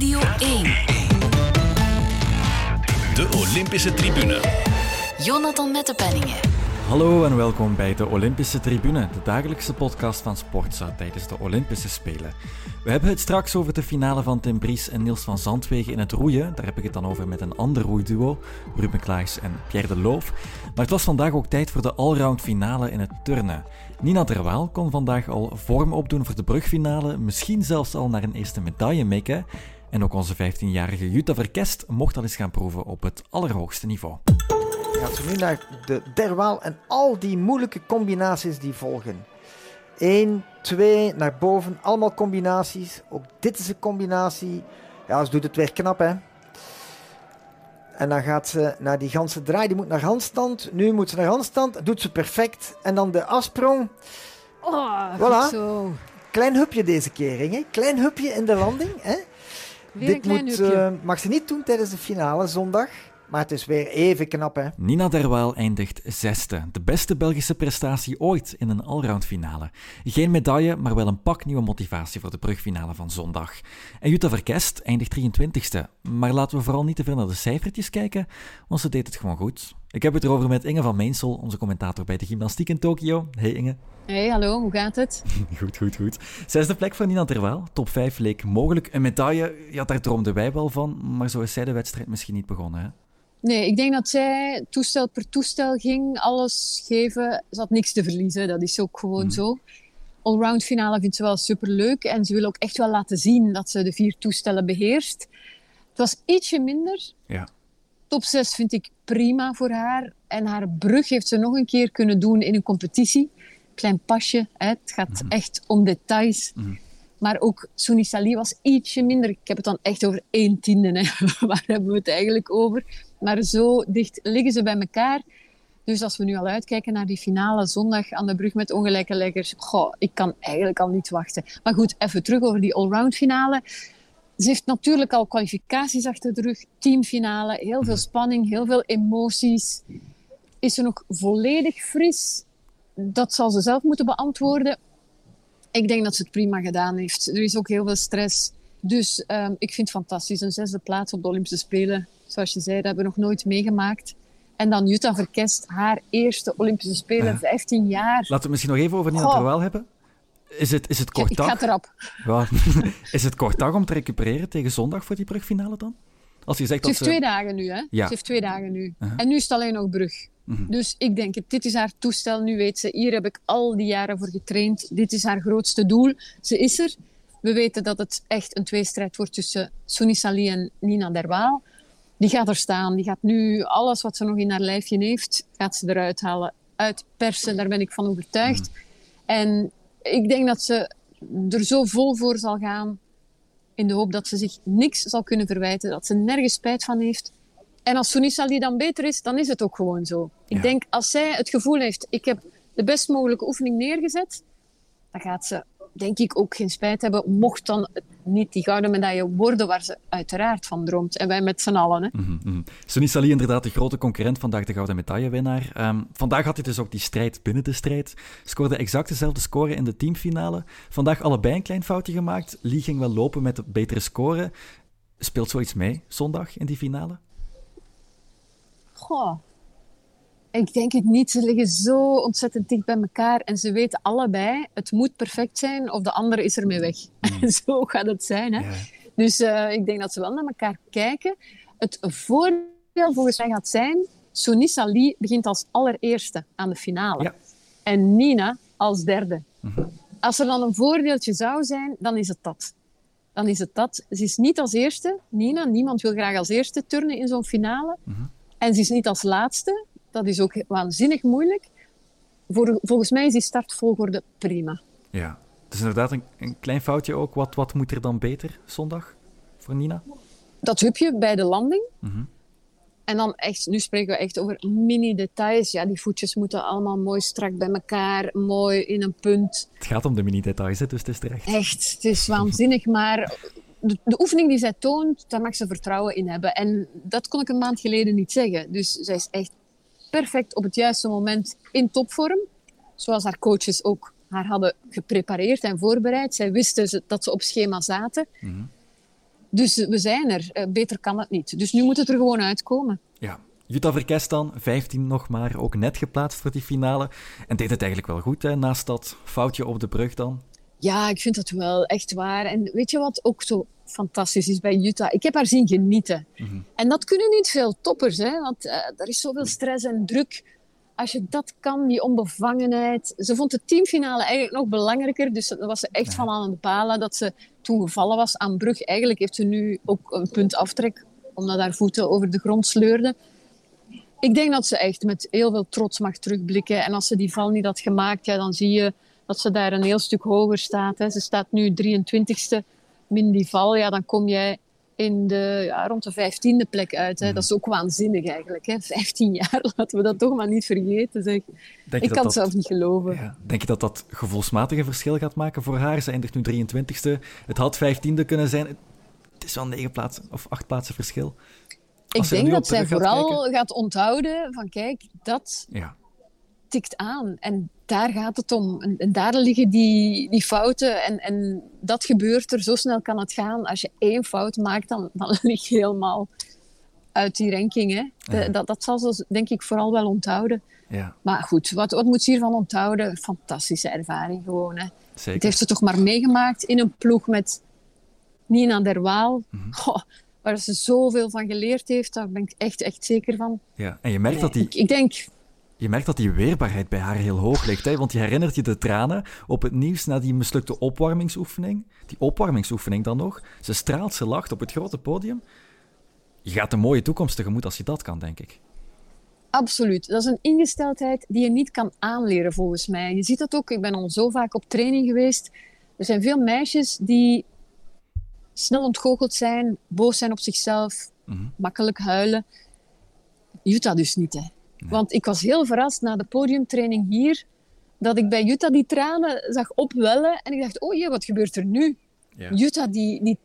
Radio 1. De Olympische Tribune. Jonathan Mettepenningen. Hallo en welkom bij de Olympische Tribune, de dagelijkse podcast van Sportza tijdens de Olympische Spelen. We hebben het straks over de finale van Tim Bries en Niels van Zandwegen in het roeien. Daar heb ik het dan over met een ander roeiduo, Ruben Klaes en Pierre de Loof. Maar het was vandaag ook tijd voor de allround finale in het turnen. Nina Terwaal kon vandaag al vorm opdoen voor de brugfinale, misschien zelfs al naar een eerste medaille mikken. En ook onze 15-jarige Jutta Verkest mocht al eens gaan proeven op het allerhoogste niveau. Gaat ze nu naar de derwaal en al die moeilijke combinaties die volgen. 1, 2, naar boven, allemaal combinaties. Ook dit is een combinatie. Ja, ze doet het weer knap, hè. En dan gaat ze naar die ganse draai. Die moet naar handstand. Nu moet ze naar handstand. Doet ze perfect. En dan de afsprong. Oh, Voilà. zo. Klein hupje deze keer, Inge. Klein hupje in de landing. Hè? Weer Dit een klein moet, hupje. eh, mag ze niet doen tijdens de finale zondag. Maar het is weer even knap, hè. Nina Derwaal eindigt zesde. De beste Belgische prestatie ooit in een allround finale. Geen medaille, maar wel een pak nieuwe motivatie voor de brugfinale van zondag. En Jutta Verkest eindigt 23ste. Maar laten we vooral niet te veel naar de cijfertjes kijken, want ze deed het gewoon goed. Ik heb het erover met Inge van Meensel, onze commentator bij de gymnastiek in Tokio. Hey Inge. Hey, hallo, hoe gaat het? Goed, goed, goed. Zesde plek voor Nina Terwaal. Top 5 leek mogelijk. Een medaille, ja, daar droomden wij wel van. Maar zo is zij de wedstrijd misschien niet begonnen. Hè? Nee, ik denk dat zij toestel per toestel ging, alles geven. Ze had niks te verliezen, dat is ook gewoon zo. Allround finale vindt ze wel superleuk en ze wil ook echt wel laten zien dat ze de vier toestellen beheerst. Het was ietsje minder. Ja. Top 6 vind ik prima voor haar. En haar brug heeft ze nog een keer kunnen doen in een competitie. Klein pasje, hè. het gaat echt om details. Maar ook Souni Sali was ietsje minder. Ik heb het dan echt over één tiende. Hè. Waar hebben we het eigenlijk over? Maar zo dicht liggen ze bij elkaar. Dus als we nu al uitkijken naar die finale zondag aan de brug met ongelijke leggers. Goh, ik kan eigenlijk al niet wachten. Maar goed, even terug over die allround finale. Ze heeft natuurlijk al kwalificaties achter de rug. Teamfinale, heel veel spanning, heel veel emoties. Is ze nog volledig fris? Dat zal ze zelf moeten beantwoorden. Ik denk dat ze het prima gedaan heeft. Er is ook heel veel stress. Dus ehm, ik vind het fantastisch. Een zesde plaats op de Olympische Spelen. Zoals je zei, dat hebben we nog nooit meegemaakt. En dan Jutta Verkest, haar eerste Olympische Spelen, Ja. 15 jaar. Laten we het misschien nog even over Nina Goh. Terwaal hebben. Is het, is het kort Ik ga dag? erop. Ja. is het kort dag om te recupereren tegen zondag voor die brugfinale dan? Als je zegt Ze dat heeft twee dagen nu, hè? Ja. Ze heeft twee dagen nu. Uh-huh. En nu is het alleen nog brug. Dus ik denk, dit is haar toestel. Nu weet ze, hier heb ik al die jaren voor getraind. Dit is haar grootste doel. Ze is er. We weten dat het echt een tweestrijd wordt tussen Souni Sali en Nina Derwaal. Die gaat er staan. Die gaat nu alles wat ze nog in haar lijfje heeft, gaat ze eruit halen. Uitpersen, daar ben ik van overtuigd. En ik denk dat ze er zo vol voor zal gaan in de hoop dat ze zich niks zal kunnen verwijten, dat ze nergens spijt van heeft. En als Sunisa die dan beter is, dan is het ook gewoon zo. Ik Ja. denk, als zij het gevoel heeft, ik heb de best mogelijke oefening neergezet, dan gaat ze, denk ik, ook geen spijt hebben, mocht dan het niet die gouden medaille worden waar ze uiteraard van droomt. En wij met z'n allen. Hè. Mhm. Sunny Sali, inderdaad de grote concurrent, vandaag de gouden medaillewinnaar. Ehm, vandaag had hij dus ook die strijd binnen de strijd. Scoorde exact dezelfde score in de teamfinale. Vandaag allebei een klein foutje gemaakt. Lee ging wel lopen met de betere score. Speelt zoiets mee, zondag, in die finale? Goh. Ik denk het niet. Ze liggen zo ontzettend dicht bij elkaar. En ze weten allebei, het moet perfect zijn of de andere is ermee weg. zo gaat het zijn. Hè? Ja. Dus eh, ik denk dat ze wel naar elkaar kijken. Het voordeel volgens mij gaat zijn, Sunisa Lee begint als allereerste aan de finale. Ja. En Nina als derde. Als er dan een voordeeltje zou zijn, dan is het dat. Dan is het dat. Ze is niet als eerste, Nina. Niemand wil graag als eerste turnen in zo'n finale. En ze is niet als laatste. Dat is ook waanzinnig moeilijk. Voor, volgens mij is die startvolgorde prima. Ja. Het is inderdaad een, een klein foutje ook. Wat, wat moet er dan beter zondag voor Nina? dat hupje bij de landing. En dan echt, nu spreken we echt over mini-details. Ja, die voetjes moeten allemaal mooi strak bij elkaar, mooi in een punt. Het gaat om de mini-details, dus het is terecht. Echt, het is waanzinnig. Maar de, de oefening die zij toont, daar mag ze vertrouwen in hebben. En dat kon ik een maand geleden niet zeggen. Dus zij is echt perfect op het juiste moment in topvorm. Zoals haar coaches ook haar hadden geprepareerd en voorbereid. Zij wisten dat ze op schema zaten. Dus we zijn er. Uh, beter kan het niet. Dus nu moet het er gewoon uitkomen. Ja. Jutta Verkest dan, 15 nog maar, ook net geplaatst voor die finale. En deed het eigenlijk wel goed, hè, naast dat foutje op de brug dan. Ja, ik vind dat wel echt waar. En weet je wat ook zo fantastisch is bij Jutta? Ik heb haar zien genieten. Mhm. En dat kunnen niet veel toppers, hè? want uh, er is zoveel stress en druk als je dat kan, die onbevangenheid. Ze vond de teamfinale eigenlijk nog belangrijker. Dus daar was ze echt van aan het bepalen dat ze toen gevallen was aan Brug. Eigenlijk heeft ze nu ook een punt aftrek, omdat haar voeten over de grond sleurden. Ik denk dat ze echt met heel veel trots mag terugblikken. En als ze die val niet had gemaakt, ja, dan zie je dat ze daar een heel stuk hoger staat. Hè. Ze staat nu 23ste min die val. Ja, dan kom jij in de, ja, rond de vijftiende plek uit. Hè. Mhm. Dat is ook waanzinnig eigenlijk. Hè. Vijftien jaar, laten we dat toch maar niet vergeten. Zeg. ik kan het zelf niet geloven. Ja. Denk je dat dat gevoelsmatig een verschil gaat maken voor haar? Ze eindigt nu 23ste. Het had vijftiende kunnen zijn. Het is wel negen plaatsen of acht plaatsen verschil. ik denk dat zij vooral gaat onthouden van kijk, dat ja. Tikt aan. En daar gaat het om. En, daar liggen die, die fouten. En, en dat gebeurt er. Zo snel kan het gaan. Als je één fout maakt, dan, dan lig je helemaal uit die ranking. Hè. dat, dat zal ze denk ik vooral wel onthouden. Ja. Maar goed, wat, wat moet ze hiervan onthouden? Fantastische ervaring gewoon. Hè. Zeker. Het heeft ze toch maar meegemaakt in een ploeg met Nina Derwaal. Mm waar ze zoveel van geleerd heeft, daar ben ik echt, echt zeker van. Ja, en je merkt dat die... Ik, ik denk je merkt dat die weerbaarheid bij haar heel hoog ligt. Hè? Want je herinnert je de tranen op het nieuws na die mislukte opwarmingsoefening. Die opwarmingsoefening dan nog. Ze straalt, ze lacht op het grote podium. Je gaat een mooie toekomst tegemoet als je dat kan, denk ik. Absoluut. Dat is een ingesteldheid die je niet kan aanleren, volgens mij. Je ziet dat ook. Ik ben al zo vaak op training geweest. Er zijn veel meisjes die snel ontgoocheld zijn, boos zijn op zichzelf, mhm. makkelijk huilen. Jutta dus niet, hè. Want ik was heel verrast na de podiumtraining hier, dat ik bij Jutta die tranen zag opwellen. En ik dacht, oh jee, wat gebeurt er nu? Ja. Jutta die, die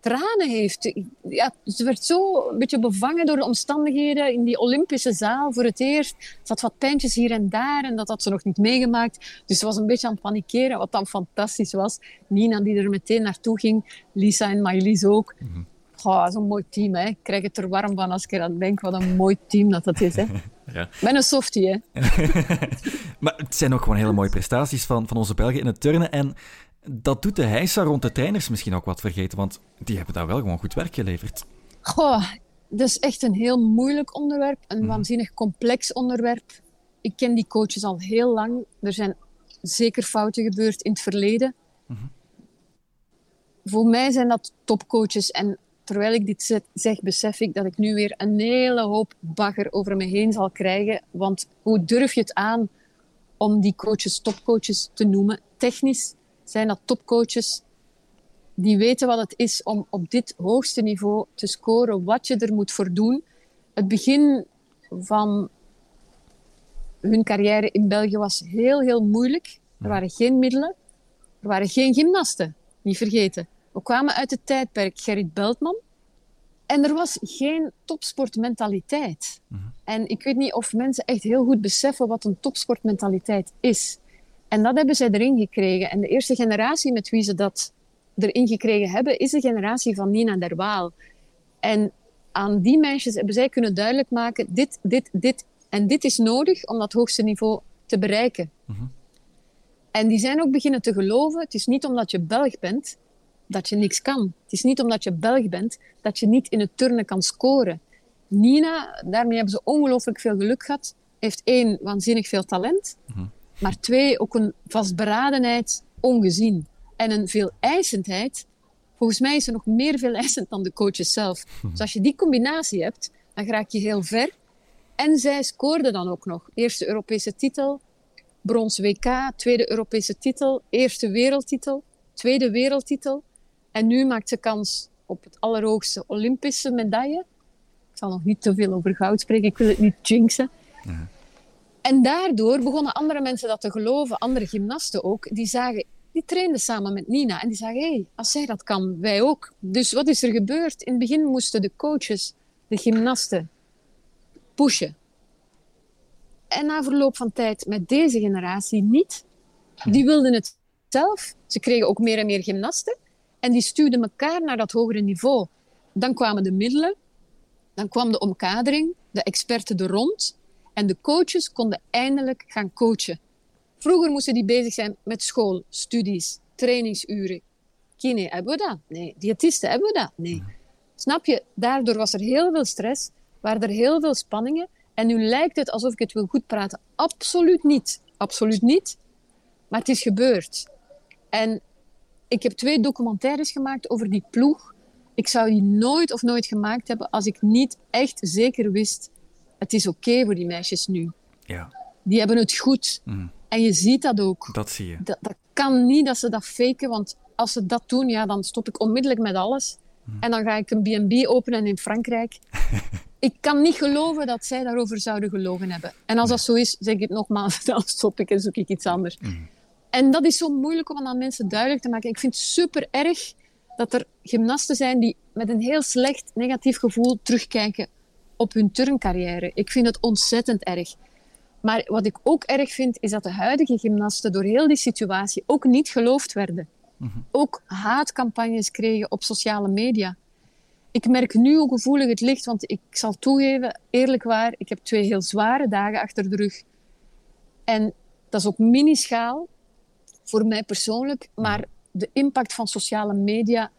tranen heeft. Ja, ze werd zo een beetje bevangen door de omstandigheden in die Olympische zaal voor het eerst. Ze had wat pijntjes hier en daar en dat had ze nog niet meegemaakt. Dus ze was een beetje aan het panikeren, wat dan fantastisch was. Nina die er meteen naartoe ging, Lisa en Maëlys ook. Mm -hmm. Zo'n mooi team, hè. ik krijg het er warm van als ik eraan denk. Wat een mooi team dat dat is. Hè. Ja. Ik ben een softie, hè. maar het zijn ook gewoon hele mooie prestaties van, van onze Belgen in het turnen. En dat doet de heisa rond de trainers misschien ook wat vergeten, want die hebben daar wel gewoon goed werk geleverd. Goh, dat is echt een heel moeilijk onderwerp, een mhm. waanzinnig complex onderwerp. Ik ken die coaches al heel lang. Er zijn zeker fouten gebeurd in het verleden. Mhm. Voor mij zijn dat topcoaches en terwijl ik dit zeg, besef ik dat ik nu weer een hele hoop bagger over me heen zal krijgen. Want hoe durf je het aan om die coaches topcoaches te noemen? Technisch zijn dat topcoaches die weten wat het is om op dit hoogste niveau te scoren, wat je er moet voor doen. Het begin van hun carrière in België was heel, heel moeilijk. Er waren geen middelen. Er waren geen gymnasten, niet vergeten. We kwamen uit het tijdperk Gerrit Beltman. En er was geen topsportmentaliteit. Mhm. En ik weet niet of mensen echt heel goed beseffen wat een topsportmentaliteit is. En dat hebben zij erin gekregen. En de eerste generatie met wie ze dat erin gekregen hebben, is de generatie van Nina Derwaal. En aan die meisjes hebben zij kunnen duidelijk maken: dit, dit, dit en dit is nodig om dat hoogste niveau te bereiken. Mhm. En die zijn ook beginnen te geloven: het is niet omdat je Belg bent, dat je niks kan. Het is niet omdat je Belg bent dat je niet in het turnen kan scoren. Nina, daarmee hebben ze ongelooflijk veel geluk gehad. Heeft één, waanzinnig veel talent. Mhm. Maar twee, ook een vastberadenheid ongezien. En een veel eisendheid. Volgens mij is ze nog meer veel eisend dan de coaches zelf. Mhm. Dus als je die combinatie hebt, dan raak je heel ver. En zij scoorde dan ook nog. Eerste Europese titel, brons WK, tweede Europese titel, eerste wereldtitel, tweede wereldtitel. En nu maakt ze kans op het allerhoogste Olympische medaille. Ik zal nog niet te veel over goud spreken, ik wil het niet jinxen. En daardoor begonnen andere mensen dat te geloven, andere gymnasten ook. Die zagen, die trainden samen met Nina en die zagen, hé, hey, als zij dat kan, wij ook. Dus wat is er gebeurd? In het begin moesten de coaches, de gymnasten, pushen. En na verloop van tijd met deze generatie niet. Die wilden het zelf. Ze kregen ook meer en meer gymnasten. En die stuwden elkaar naar dat hogere niveau. Dan kwamen de middelen, dan kwam de omkadering, de experten er rond. En de coaches konden eindelijk gaan coachen. Vroeger moesten die bezig zijn met school, studies, trainingsuren. Kine, hebben we dat? Nee. Diëtisten, hebben we dat? Nee. Snap je? Daardoor was er heel veel stress, waren er heel veel spanningen. En nu lijkt het alsof ik het wil goed praten. Absoluut niet. Absoluut niet. Maar het is gebeurd. En ik heb twee documentaires gemaakt over die ploeg. Ik zou die nooit of nooit gemaakt hebben als ik niet echt zeker wist: het is oké voor die meisjes nu. Ja. Die hebben het goed. Mm. En je ziet dat ook. Dat zie je. Dat, dat kan niet dat ze dat faken, want als ze dat doen, ja, dan stop ik onmiddellijk met alles. Mm. En dan ga ik een B&B openen in Frankrijk. ik kan niet geloven dat zij daarover zouden gelogen hebben. En als dat zo is, zeg ik het nogmaals, dan stop ik en zoek ik iets anders. Mm. En dat is zo moeilijk om aan mensen duidelijk te maken. Ik vind het super erg dat er gymnasten zijn die met een heel slecht negatief gevoel terugkijken op hun turncarrière. Ik vind het ontzettend erg. Maar wat ik ook erg vind, is dat de huidige gymnasten door heel die situatie ook niet geloofd werden. Ook haatcampagnes kregen op sociale media. Ik merk nu hoe gevoelig het ligt, want ik zal toegeven, eerlijk waar, ik heb twee heel zware dagen achter de rug. En dat is op minischaal, voor mij persoonlijk, maar de impact van sociale media,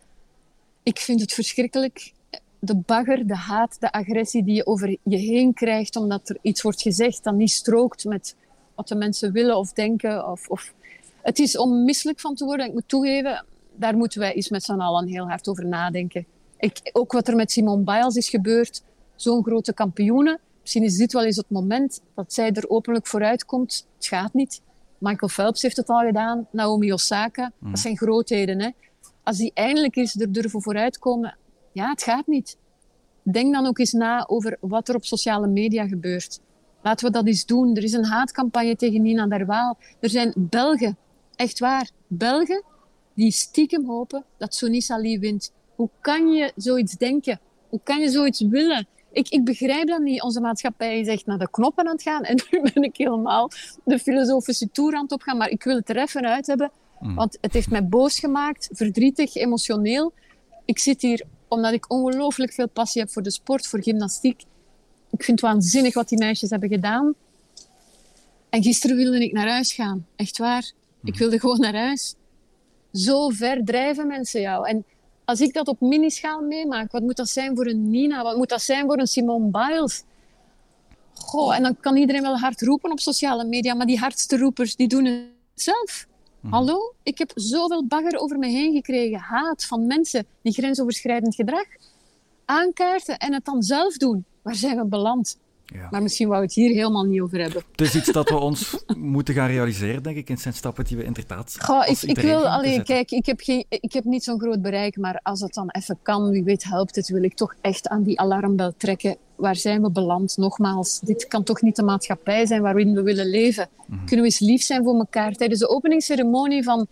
ik vind het verschrikkelijk. De bagger, de haat, de agressie die je over je heen krijgt omdat er iets wordt gezegd dat niet strookt met wat de mensen willen of denken. Of, of... Het is om misselijk van te worden. Ik moet toegeven, daar moeten wij eens met z'n allen heel hard over nadenken. Ik, ook wat er met Simone Biles is gebeurd, zo'n grote kampioene. Misschien is dit wel eens het moment dat zij er openlijk vooruit komt. Het gaat niet. Michael Phelps heeft het al gedaan, Naomi Osaka. Dat zijn grootheden. Hè? Als die eindelijk eens er durven vooruitkomen, ja, het gaat niet. Denk dan ook eens na over wat er op sociale media gebeurt. Laten we dat eens doen. Er is een haatcampagne tegen Nina Derwaal. Er zijn Belgen, echt waar, Belgen, die stiekem hopen dat Sonisa Ali wint. Hoe kan je zoiets denken? Hoe kan je zoiets willen? Ik, ik begrijp dat niet. Onze maatschappij is echt naar de knoppen aan het gaan. En nu ben ik helemaal de filosofische toer aan het opgaan. Maar ik wil het er even uit hebben. Want het heeft mij boos gemaakt, verdrietig, emotioneel. Ik zit hier omdat ik ongelooflijk veel passie heb voor de sport, voor gymnastiek. Ik vind het waanzinnig wat die meisjes hebben gedaan. En gisteren wilde ik naar huis gaan. Echt waar. Ik wilde gewoon naar huis. Zo ver drijven mensen jou. En als ik dat op minischaal meemaak, wat moet dat zijn voor een Nina? Wat moet dat zijn voor een Simone Biles? Goh, en dan kan iedereen wel hard roepen op sociale media, maar die hardste roepers, die doen het zelf. Hallo? Ik heb zoveel bagger over me heen gekregen. Haat van mensen die grensoverschrijdend gedrag aankaarten en het dan zelf doen. Waar zijn we beland? Ja. Maar misschien wou we het hier helemaal niet over hebben. Het is iets dat we ons moeten gaan realiseren, denk ik. En het zijn stappen die we inderdaad. Goh, ik, ik wil alleen, kijk, ik heb, geen, ik heb niet zo'n groot bereik, maar als het dan even kan, wie weet helpt het, wil ik toch echt aan die alarmbel trekken. Waar zijn we beland? Nogmaals, dit kan toch niet de maatschappij zijn waarin we willen leven. Kunnen we eens lief zijn voor elkaar? Tijdens de openingsceremonie van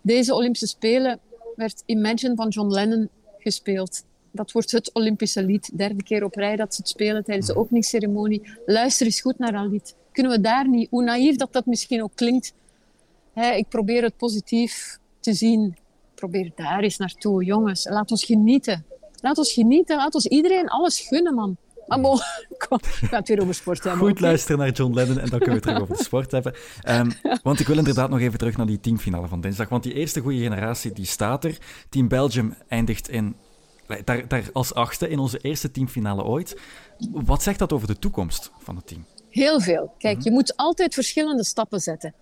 deze Olympische Spelen werd Imagine van John Lennon gespeeld. Dat wordt het Olympische lied. Derde keer op rij dat ze het spelen tijdens de openingsceremonie. Luister eens goed naar dat lied. Kunnen we daar niet, hoe naïef dat dat misschien ook klinkt, hè, ik probeer het positief te zien. Probeer daar eens naartoe, jongens. Laat ons genieten. Laat ons genieten. Laat ons iedereen alles gunnen, man. Maar bon, kom, het weer over sport hebben. Goed luisteren naar John Lennon en dan kunnen we het terug over de sport hebben. Ehm, want ik wil inderdaad nog even terug naar die teamfinale van dinsdag. Want die eerste goede generatie die staat er. Team Belgium eindigt in, daar, daar als achtste in onze eerste teamfinale ooit. Wat zegt dat over de toekomst van het team? Heel veel. Kijk, je moet altijd verschillende stappen zetten.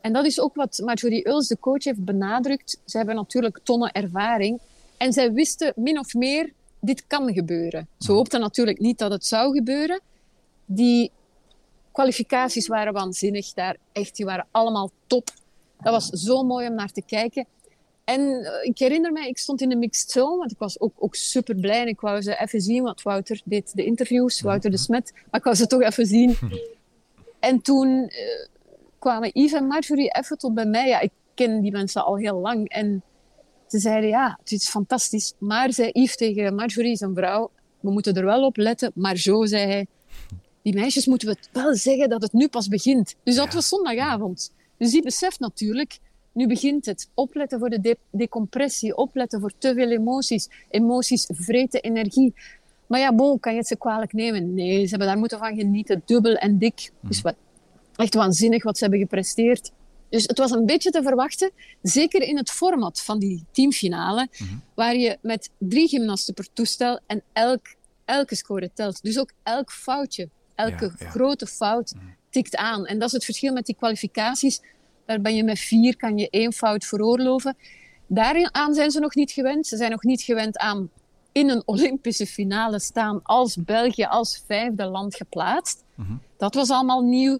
En dat is ook wat Marjorie Uls, de coach, heeft benadrukt. Ze hebben natuurlijk tonnen ervaring. En zij wisten min of meer, dit kan gebeuren. Ze hoopten natuurlijk niet dat het zou gebeuren. Die kwalificaties waren waanzinnig daar. Echt, die waren allemaal top. Dat was zo mooi om naar te kijken. En eh, ik herinner mij, ik stond in de mixed zone, want ik was ook, ook super blij. En ik wou ze even zien, want Wouter deed de interviews, Wouter de Smet. Maar ik wou ze toch even zien. En toen eh, kwamen Yves en Marjorie even tot bij mij. Ja, ik ken die mensen al heel lang. En ze zeiden, ja, het is fantastisch. Maar zei Yves tegen Marjorie, zijn vrouw, we moeten er wel op letten. Maar zo zei hij, die meisjes moeten we het wel zeggen dat het nu pas begint. Dus dat Ja. was zondagavond. Dus die beseft natuurlijk, Nu begint het. Opletten voor de decompressie, opletten voor te veel emoties. Emoties vreten energie. Maar ja, bon, kan je het ze kwalijk nemen? Nee, ze hebben daar moeten van genieten. Dubbel en dik. Dus wat, echt waanzinnig wat ze hebben gepresteerd. Dus het was een beetje te verwachten, zeker in het format van die teamfinale, mhm. waar je met drie gymnasten per toestel en elk, elke score telt. Dus ook elk foutje, elke grote fout mhm. tikt aan. En dat is het verschil met die kwalificaties. Daar ben je met vier, kan je één fout veroorloven. Daaraan zijn ze nog niet gewend. Ze zijn nog niet gewend aan in een Olympische finale staan als België als vijfde land geplaatst. Mhm. Dat was allemaal nieuw.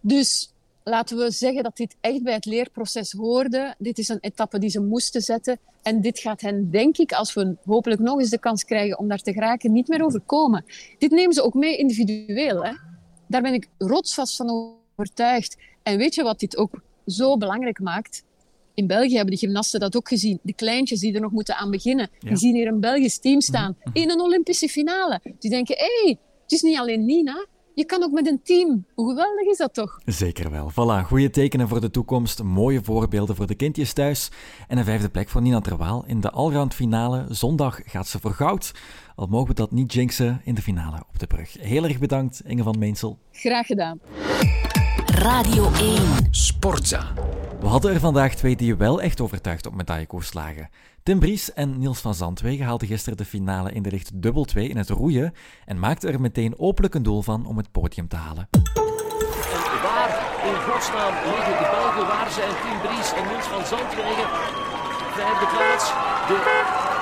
Dus laten we zeggen dat dit echt bij het leerproces hoorde. Dit is een etappe die ze moesten zetten. En dit gaat hen, denk ik, als we hopelijk nog eens de kans krijgen om daar te geraken, niet meer overkomen. Dit nemen ze ook mee individueel. Hè? Daar ben ik rotsvast van overtuigd. En weet je wat dit ook zo belangrijk maakt? In België hebben de gymnasten dat ook gezien. De kleintjes die er nog moeten aan beginnen. Die zien hier een Belgisch team staan mhm. in een Olympische finale. Die denken, hé, hey, het is niet alleen Nina, je kan ook met een team. Hoe geweldig is dat toch? Zeker wel. Voilà, goede tekenen voor de toekomst, mooie voorbeelden voor de kindjes thuis. En een vijfde plek voor Nina Terwaal in de allround finale. Zondag gaat ze voor goud. Al mogen we dat niet jinxen in de finale op de brug. Heel erg bedankt, Inge van Meensel. Graag gedaan. Radio 1. Sportza. We hadden er vandaag twee die wel echt overtuigd op medaillekoers lagen. Tim Bries en Niels van Zandwegen haalden gisteren de finale in de licht dubbel 2 in het roeien en maakten er meteen openlijk een doel van om het podium te halen. En waar in godsnaam liggen de Belgen? Waar zijn Tim Bries en Niels van Zandwegen? Vijfde plaats. De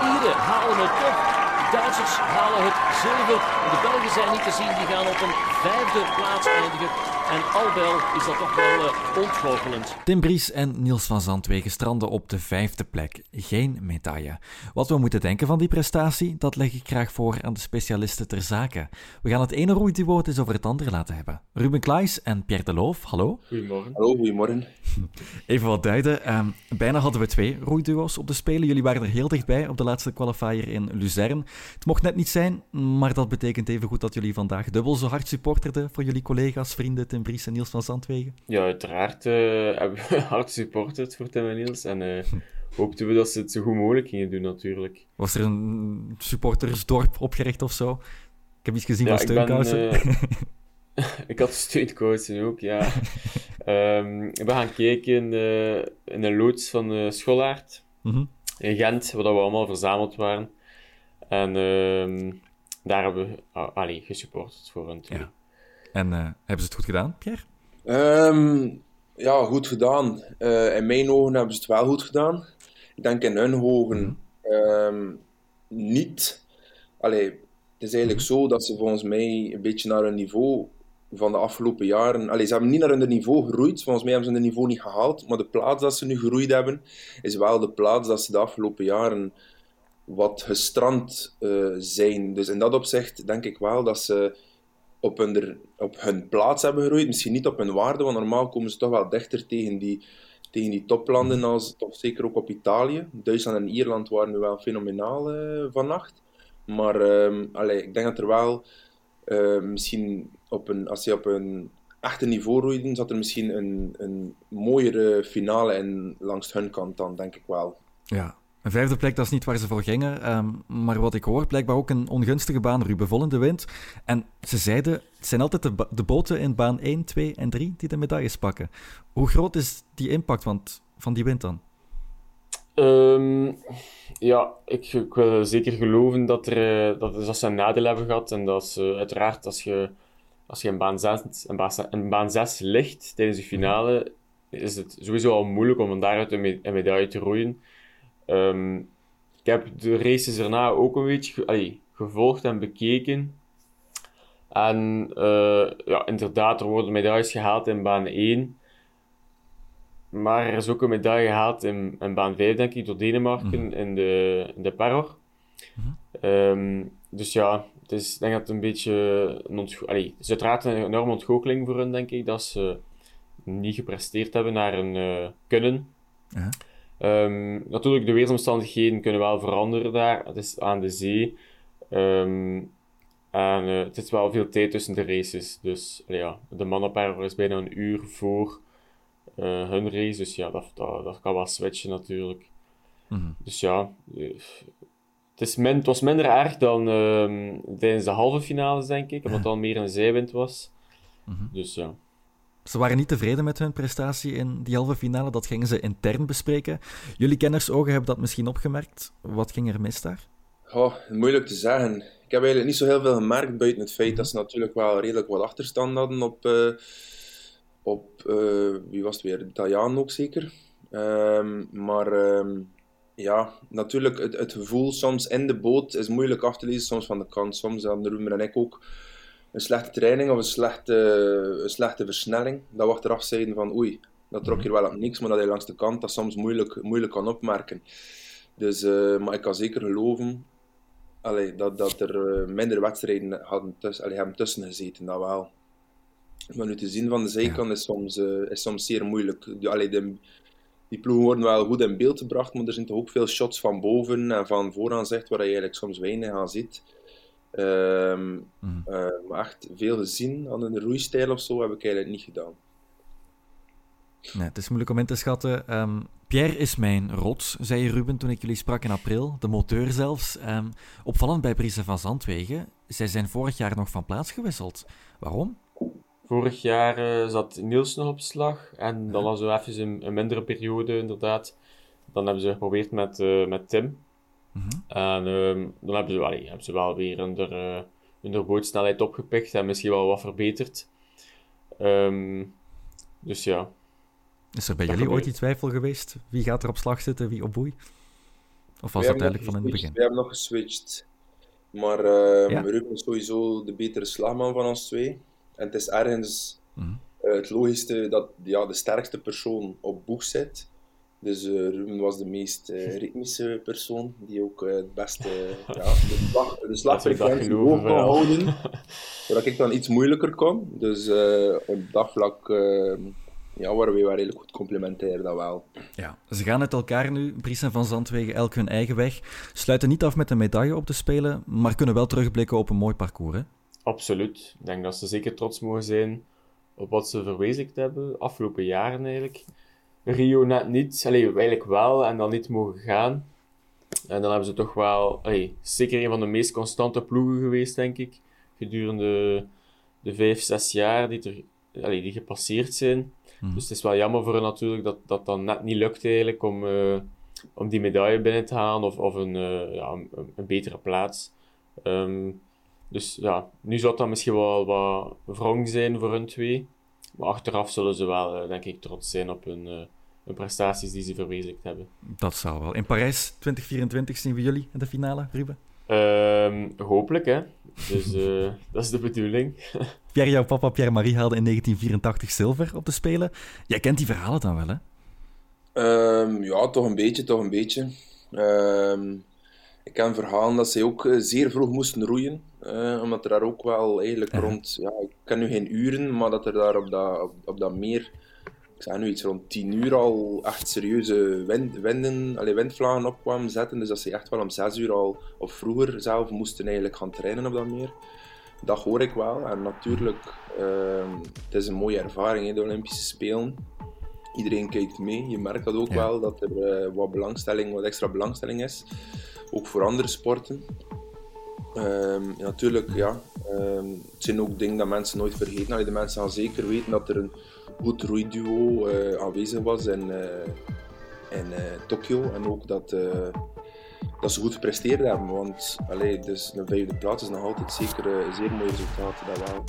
Ieren halen het op. Duitsers halen het zilver. De Belgen zijn niet te zien. Die gaan op een vijfde plaats eindigen. En albel is dat toch wel uh, ontgoochelend. Tim Bries en Niels van Zandwegen stranden op de vijfde plek. Geen medaille. Wat we moeten denken van die prestatie, dat leg ik graag voor aan de specialisten ter zake. We gaan het ene roeiduo eens over het andere laten hebben. Ruben Klaes en Pierre de Loof, hallo. Goedemorgen. Hallo, goedemorgen. Even wat duiden. Um, bijna hadden we twee roeiduo's op de Spelen. Jullie waren er heel dichtbij op de laatste qualifier in Luzern. Het mocht net niet zijn, maar dat betekent even goed dat jullie vandaag dubbel zo hard supporterden voor jullie collega's, vrienden Tim Bries en Niels van Zandwegen? Ja, uiteraard uh, hebben we hard supporterd voor Tim en Niels. En uh, hoopten we dat ze het zo goed mogelijk gingen doen, natuurlijk. Was er een supportersdorp opgericht of zo? Ik heb iets gezien van steunkousen. Uh, ik had steunkousen ook, ja. um, we gaan kijken in een loods van uh, Scholaard mm in Gent, waar we allemaal verzameld waren. En uh, daar hebben we allee, gesupporterd voor een team. Ja. En uh, hebben ze het goed gedaan, Pierre? Um, ja, goed gedaan. Uh, in mijn ogen hebben ze het wel goed gedaan. Ik denk in hun ogen um, niet. Allee, het is eigenlijk mhm. zo dat ze volgens mij een beetje naar hun niveau van de afgelopen jaren. Allee, ze hebben niet naar hun niveau gegroeid. Volgens mij hebben ze hun niveau niet gehaald. Maar de plaats dat ze nu gegroeid hebben, is wel de plaats dat ze de afgelopen jaren wat gestrand uh, zijn. Dus in dat opzicht denk ik wel dat ze op hun, op hun plaats hebben gegroeid. Misschien niet op hun waarde, want normaal komen ze toch wel dichter tegen die, tegen die toplanden, als, toch zeker ook op Italië. Duitsland en Ierland waren nu wel fenomenaal uh, vannacht. Maar allee, ik denk dat er wel uh, misschien op een, als je op een echte niveau roeiden, zat er misschien een, een mooiere finale in langs hun kant dan, denk ik wel. Ja, een vijfde plek, dat is niet waar ze voor gingen. Ehm, maar wat ik hoor, blijkbaar ook een ongunstige baan. Ruben vol in de wind. En ze zeiden, het zijn altijd de, de, boten in baan 1, 2 en 3 die de medailles pakken. Hoe groot is die impact van, van die wind dan? Um, ja, ik, ik, wil zeker geloven dat, er, eh, dat, dat ze een nadeel hebben gehad. En dat ze uiteraard, als je, als je in baan 6, in baan, in baan 6 ligt tijdens de finale, is het sowieso al moeilijk om van daaruit een medaille te roeien. Um, ik heb de races erna ook een beetje gevolgd en bekeken. En uh, ja, inderdaad, er worden medailles gehaald in baan 1. Maar er is ook een medaille gehaald in, in baan 5, denk ik, door Denemarken mm. in de, in de Paror. Mm um, dus ja, het is, denk dat het een beetje... Een Allee, het is uiteraard een enorme ontgoocheling voor hen, denk ik, dat ze niet gepresteerd hebben naar een uh, kunnen. Um, natuurlijk, de weersomstandigheden kunnen wel veranderen daar. Het is aan de zee. Um, en uh, het is wel veel tijd tussen de races. Dus ja, de mannenperper is bijna een uur voor eh, hun race. Dus ja, dat, dat, dat kan wel switchen natuurlijk. Mhm. Dus ja, eh, het, is min, het was minder erg dan ehm, tijdens de halve finales, denk ik, omdat het dan meer een zijwind was. Mhm. Dus ja. Ze waren niet tevreden met hun prestatie in die halve finale. Dat gingen ze intern bespreken. Jullie kennersogen hebben dat misschien opgemerkt. Wat ging er mis daar? Oh, moeilijk te zeggen. Ik heb eigenlijk niet zo heel veel gemerkt, buiten het feit dat ze natuurlijk wel redelijk wat achterstand hadden op, eh, op eh, wie was het weer, de Italiaan ook zeker. Ehm, maar ehm, ja, natuurlijk, het, het gevoel soms in de boot is moeilijk af te lezen, soms van de kant. Soms hadden Ruben en ik ook een slechte training of een slechte, een slechte versnelling. Dat we achteraf zeiden van oei, dat trok hier wel op niks, maar dat hij langs de kant dat soms moeilijk, moeilijk kan opmerken. Dus, eh, maar ik kan zeker geloven allee, dat, dat er eh, minder wedstrijden hadden tussen, allee, hebben tussen gezeten, dat wel. Maar nu te zien van de zijkant is, soms, eh, is soms zeer moeilijk. Die, allee, de, die ploegen worden wel goed in beeld gebracht, maar er zijn toch ook veel shots van boven en van vooraan zegt waar je eigenlijk soms weinig aan ziet. Ehm, Mhm. eh, maar echt veel gezien aan een roeistijl of zo heb ik eigenlijk niet gedaan. Nee, het is moeilijk om in te schatten. Ehm, Pierre is mijn rots, zei Ruben toen ik jullie sprak in april. De moteur zelfs. Ehm, opvallend bij Brice van Zandwegen. Zij zijn vorig jaar nog van plaats gewisseld. Waarom? Vorig jaar eh, zat Niels nog op slag. En dan was zo even een, een mindere periode, inderdaad. Dan hebben ze geprobeerd met, eh, met Tim. Mhm. En ehm, dan hebben ze, wel, hebben ze wel weer hun, uh, hun bootsnelheid opgepikt en misschien wel wat verbeterd. Ehm, dus ja. Is er bij Dat jullie ooit die twijfel geweest? Wie gaat er op slag zitten, wie op boei? Of was dat nog van in het begin? We hebben nog geswitcht. Maar ehm Ja. Ruben is sowieso de betere slagman van ons twee. En het is ergens Mhm. eh, het logischste dat ja, de sterkste persoon op boeg zit. Dus eh, Ruben was de meest eh, ritmische persoon, die ook eh, het beste ja, de, slag, de slagfrequentie hoog kan wel. houden. Zodat ik dan iets moeilijker kon. Dus eh, op dat vlak eh, ja, waren we wel redelijk goed complementair, dat wel. Ja, ze gaan uit elkaar nu. Bries en Van Zandwegen elk hun eigen weg. Sluiten niet af met een medaille op te spelen, maar kunnen wel terugblikken op een mooi parcours. Hè? Absoluut. Ik denk dat ze zeker trots mogen zijn op wat ze verwezenlijkt hebben, afgelopen jaren eigenlijk. Rio net niet, allee, eigenlijk wel, en dan niet mogen gaan. En dan hebben ze toch wel, allee, zeker een van de meest constante ploegen geweest, denk ik, gedurende de vijf, zes jaar die, er, allee, die gepasseerd zijn. Mhm. Dus het is wel jammer voor hen natuurlijk dat dat dan net niet lukt eigenlijk om, eh, om die medaille binnen te halen of, of een, eh, ja, een, een betere plaats. Ehm, dus ja, nu zou dat misschien wel wat wrong zijn voor hun twee. Maar achteraf zullen ze wel, eh, denk ik, trots zijn op hun, eh, hun prestaties die ze verwezenlijkt hebben. Dat zou wel. In Parijs 2024 zien we jullie in de finale, Ruben. Ehm, hopelijk, hè. Dus eh, dat is de bedoeling. Pierre, jouw papa Pierre-Marie haalde in 1984 zilver op de Spelen. Jij kent die verhalen dan wel, hè? Ehm, ja, toch een beetje, toch een beetje. Ehm, ik ken verhalen dat zij ook eh, zeer vroeg moesten roeien, eh, omdat er daar ook wel eigenlijk rond, ja, ik ken nu geen uren, maar dat er daar op dat, op, op dat meer, ik zeg nu iets rond 10 uur al echt serieuze wind, winden, allee, windvlagen op kwamen zetten. Dus dat ze echt wel om 6 uur al, of vroeger zelf, moesten eigenlijk gaan trainen op dat meer. Dat hoor ik wel. En natuurlijk, ehm, het is een mooie ervaring, hè, de Olympische Spelen iedereen kijkt mee. Je merkt dat ook Ja. wel, dat er eh, wat belangstelling, wat extra belangstelling is. Ook voor andere sporten. Ehm, natuurlijk, ja. ehm, het zijn ook dingen dat mensen nooit vergeten. Allee, de mensen gaan zeker weten dat er een goed roeiduo eh aanwezig was in, eh, eh, Tokio. En ook dat, dat ze goed gepresteerd hebben. Want allee, dus een vijfde plaats is nog altijd zeker eh, een zeer mooi resultaat. Dat wel.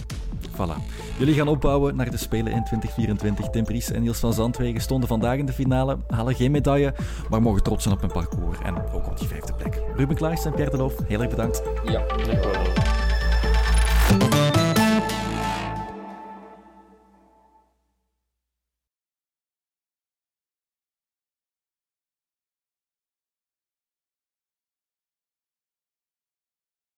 Voilà. Jullie gaan opbouwen naar de Spelen in 2024. Tim Pries en Niels van Zandwegen stonden vandaag in de finale, halen geen medaille, maar mogen trots zijn op hun parcours en ook op die vijfde plek. Ruben Klaes en Pierre de Loof, heel erg bedankt. Ja. Dankjewel.